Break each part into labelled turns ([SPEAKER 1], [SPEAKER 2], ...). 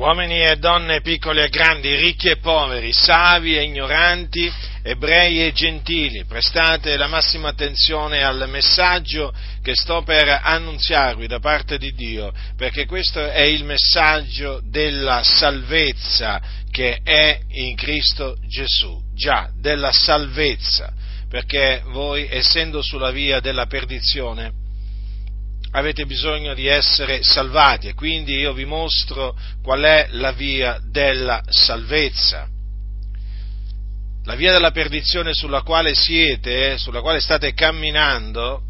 [SPEAKER 1] uomini e donne, piccoli e grandi, ricchi e poveri, savi e ignoranti, ebrei e gentili, prestate la massima attenzione al messaggio che sto per annunziarvi da parte di Dio, perché questo è il messaggio della salvezza che è in Cristo Gesù, già, della salvezza, perché voi, essendo sulla via della perdizione, avete bisogno di essere salvati e quindi io vi mostro qual è la via della salvezza. La via della perdizione sulla quale siete, sulla quale state camminando,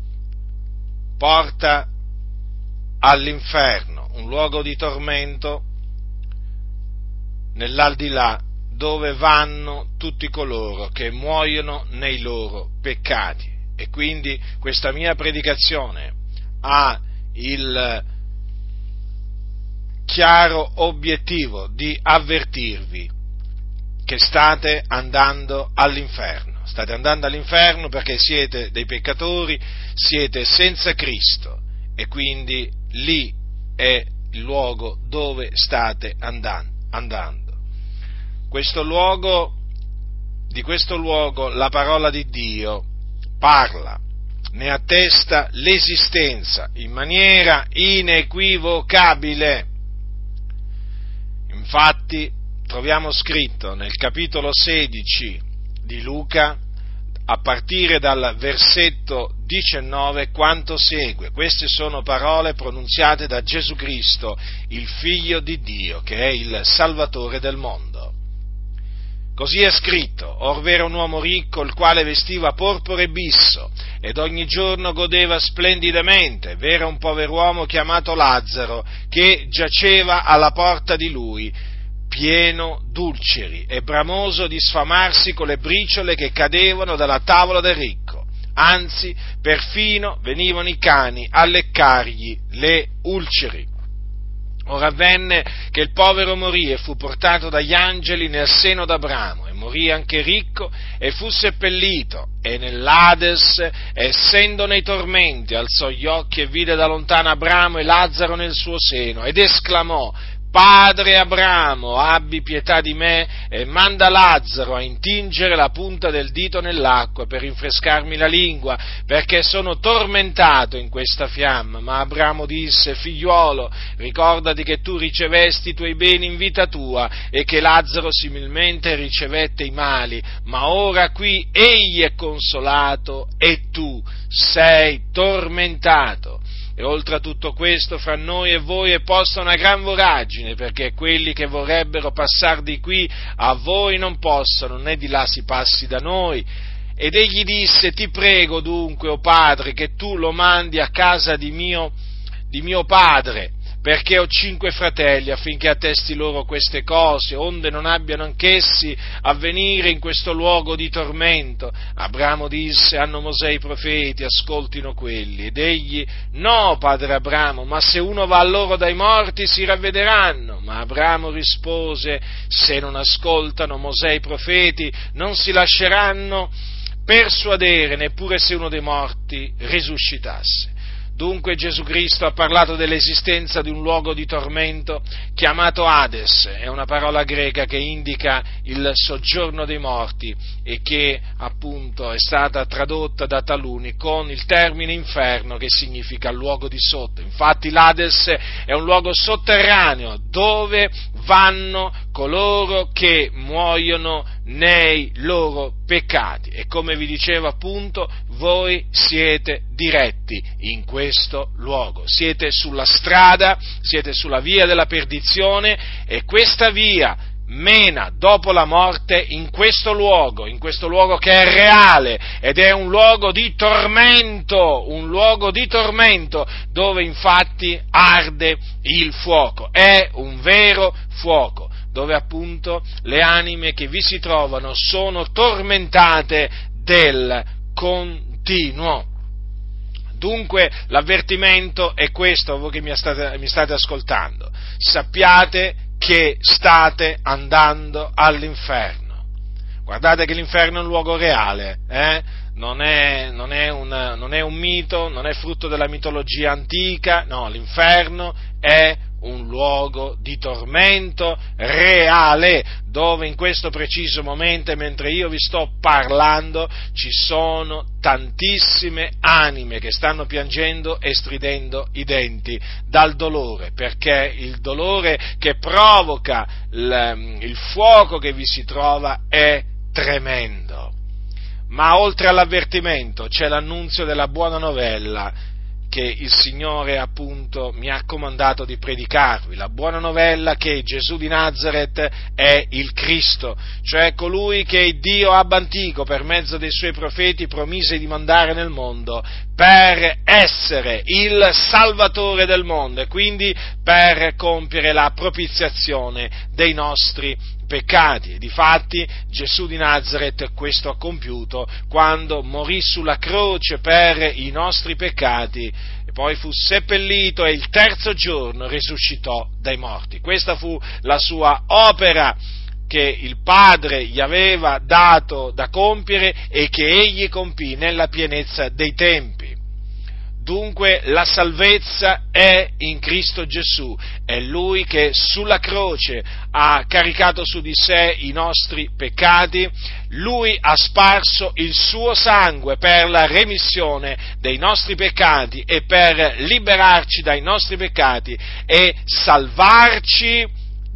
[SPEAKER 1] porta all'inferno, un luogo di tormento nell'aldilà dove vanno tutti coloro che muoiono nei loro peccati. E quindi questa mia predicazione ha il chiaro obiettivo di avvertirvi che state andando all'inferno. State andando all'inferno perché siete dei peccatori, siete senza Cristo e quindi lì è il luogo dove state andando. Questo luogo, di questo luogo la parola di Dio parla ne attesta l'esistenza in maniera inequivocabile. Infatti troviamo scritto nel capitolo 16 di Luca, a partire dal versetto 19, quanto segue. Queste sono parole pronunziate da Gesù Cristo, il Figlio di Dio, che è il Salvatore del mondo. Così è scritto, orvera un uomo ricco il quale vestiva porpora e bisso ed ogni giorno godeva splendidamente, v'era un pover'uomo chiamato Lazzaro che giaceva alla porta di lui, pieno d'ulceri e bramoso di sfamarsi con le briciole che cadevano dalla tavola del ricco. Anzi, perfino venivano i cani a leccargli le ulceri. Ora avvenne che il povero morì e fu portato dagli angeli nel seno d'Abramo e morì anche ricco e fu seppellito e nell'Ades, essendo nei tormenti, alzò gli occhi e vide da lontano Abramo e Lazzaro nel suo seno ed esclamò Padre Abramo, abbi pietà di me e manda Lazzaro a intingere la punta del dito nell'acqua per rinfrescarmi la lingua, perché sono tormentato in questa fiamma. Ma Abramo disse, figliuolo, ricordati che tu ricevesti i tuoi beni in vita tua e che Lazzaro similmente ricevette i mali, ma ora qui egli è consolato e tu sei tormentato. E oltre a tutto questo, fra noi e voi è posta una gran voragine, perché quelli che vorrebbero passare di qui a voi non possono, né di là si passi da noi. Ed egli disse, ti prego dunque, o oh padre, che tu lo mandi a casa di mio, di mio padre, perché ho cinque fratelli affinché attesti loro queste cose, onde non abbiano anch'essi a venire in questo luogo di tormento. Abramo disse, hanno Mosè i profeti, ascoltino quelli. Ed egli, no, padre Abramo, ma se uno va a loro dai morti si ravvederanno. Ma Abramo rispose, se non ascoltano Mosè i profeti, non si lasceranno persuadere neppure se uno dei morti risuscitasse. Dunque Gesù Cristo ha parlato dell'esistenza di un luogo di tormento chiamato Hades, è una parola greca che indica il soggiorno dei morti e che appunto è stata tradotta da taluni con il termine inferno che significa luogo di sotto. Infatti l'Hades è un luogo sotterraneo dove vanno coloro che muoiono nei loro peccati. E come vi dicevo appunto voi siete diretti in questo luogo, siete sulla strada, siete sulla via della perdizione e questa via mena dopo la morte in questo luogo, in questo luogo che è reale ed è un luogo di tormento, un luogo di tormento dove infatti arde il fuoco, è un vero fuoco dove appunto le anime che vi si trovano sono tormentate del continuo. Dunque l'avvertimento è questo, voi che mi state, mi state ascoltando. Sappiate che state andando all'inferno. Guardate che l'inferno è un luogo reale, eh? non, è, non, è un, non, è, un, mito, non è frutto della mitologia antica, no, l'inferno è un luogo di tormento reale, dove in questo preciso momento, mentre io vi sto parlando, ci sono tantissime anime che stanno piangendo e stridendo i denti dal dolore, perché il dolore che provoca il, il fuoco che vi si trova è tremendo. Ma oltre all'avvertimento c'è l'annunzio della buona novella che il Signore appunto mi ha comandato di predicarvi, la buona novella che Gesù di Nazareth è il Cristo, cioè colui che Dio ab antico per mezzo dei suoi profeti promise di mandare nel mondo per essere il Salvatore del mondo e quindi per compiere la propiziazione dei nostri peccati. Difatti Gesù di Nazareth questo ha compiuto quando morì sulla croce per i nostri peccati e poi fu seppellito e il terzo giorno risuscitò dai morti. Questa fu la sua opera che il Padre gli aveva dato da compiere e che egli compì nella pienezza dei tempi. Dunque la salvezza è in Cristo Gesù, è Lui che sulla croce ha caricato su di sé i nostri peccati, Lui ha sparso il suo sangue per la remissione dei nostri peccati e per liberarci dai nostri peccati e salvarci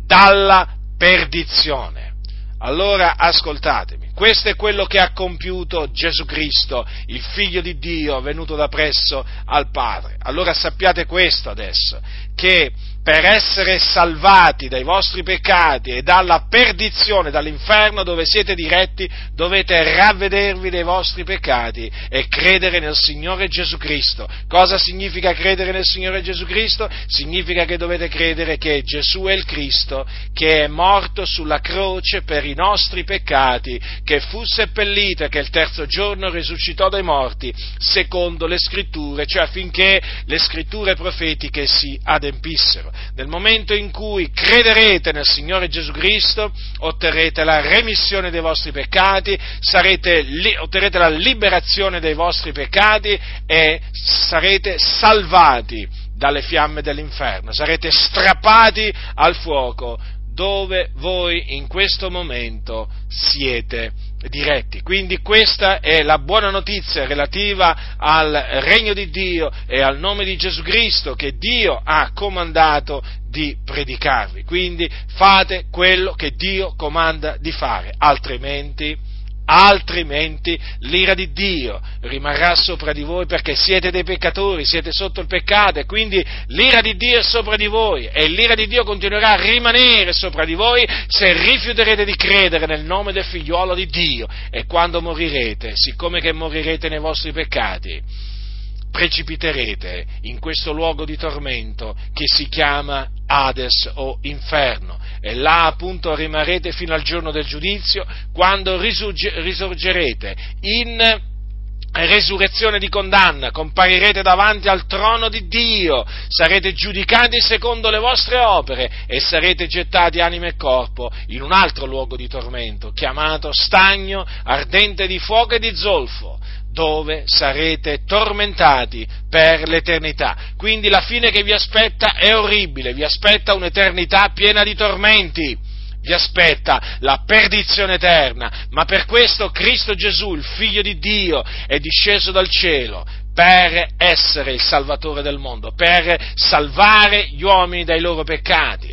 [SPEAKER 1] dalla perdizione. Allora ascoltatemi questo è quello che ha compiuto Gesù Cristo, il figlio di Dio venuto da presso al Padre. Allora sappiate questo adesso, che per essere salvati dai vostri peccati e dalla perdizione, dall'inferno dove siete diretti, dovete ravvedervi dei vostri peccati e credere nel Signore Gesù Cristo. Cosa significa credere nel Signore Gesù Cristo? Significa che dovete credere che Gesù è il Cristo, che è morto sulla croce per i nostri peccati, che fu seppellito e che il terzo giorno risuscitò dai morti, secondo le scritture, cioè affinché le scritture profetiche si adempissero nel momento in cui crederete nel Signore Gesù Cristo, otterrete la remissione dei vostri peccati, sarete, otterrete la liberazione dei vostri peccati e sarete salvati dalle fiamme dell'inferno, sarete strappati al fuoco dove voi in questo momento siete diretti. Quindi questa è la buona notizia relativa al regno di Dio e al nome di Gesù Cristo che Dio ha comandato di predicarvi. Quindi fate quello che Dio comanda di fare, altrimenti altrimenti l'ira di Dio rimarrà sopra di voi perché siete dei peccatori, siete sotto il peccato e quindi l'ira di Dio è sopra di voi e l'ira di Dio continuerà a rimanere sopra di voi se rifiuterete di credere nel nome del figliuolo di Dio e quando morirete, siccome che morirete nei vostri peccati, precipiterete in questo luogo di tormento che si chiama Hades o inferno. E là appunto rimarrete fino al giorno del giudizio quando risorgerete in resurrezione di condanna, comparirete davanti al trono di Dio, sarete giudicati secondo le vostre opere e sarete gettati anima e corpo in un altro luogo di tormento, chiamato stagno ardente di fuoco e di zolfo dove sarete tormentati per l'eternità. Quindi la fine che vi aspetta è orribile, vi aspetta un'eternità piena di tormenti, vi aspetta la perdizione eterna, ma per questo Cristo Gesù, il Figlio di Dio, è disceso dal cielo per essere il Salvatore del mondo, per salvare gli uomini dai loro peccati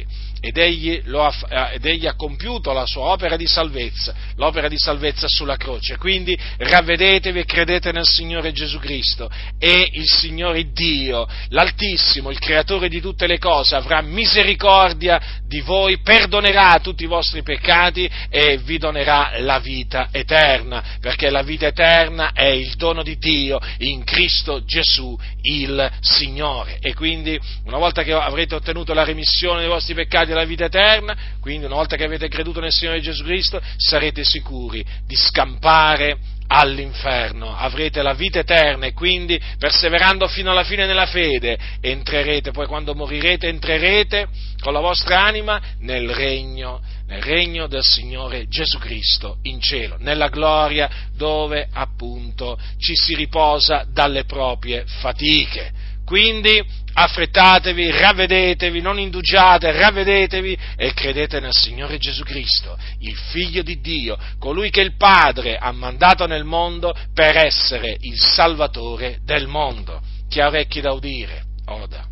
[SPEAKER 1] ed egli, ha, ed egli, ha, compiuto la sua opera di salvezza, l'opera di salvezza sulla croce. Quindi ravvedetevi e credete nel Signore Gesù Cristo e il Signore Dio, l'Altissimo, il Creatore di tutte le cose, avrà misericordia di voi, perdonerà tutti i vostri peccati e vi donerà la vita eterna, perché la vita eterna è il dono di Dio in Cristo Gesù, il Signore. E quindi una volta che avrete ottenuto la remissione dei vostri peccati, della vita eterna, quindi una volta che avete creduto nel Signore Gesù Cristo sarete sicuri di scampare all'inferno, avrete la vita eterna e quindi perseverando fino alla fine nella fede entrerete, poi quando morirete entrerete con la vostra anima nel regno, nel regno del Signore Gesù Cristo in cielo, nella gloria dove appunto ci si riposa dalle proprie fatiche Quindi affrettatevi, ravvedetevi, non indugiate, ravvedetevi e credete nel Signore Gesù Cristo, il Figlio di Dio, colui che il Padre ha mandato nel mondo per essere il Salvatore del mondo. Chi ha orecchi da udire, oda.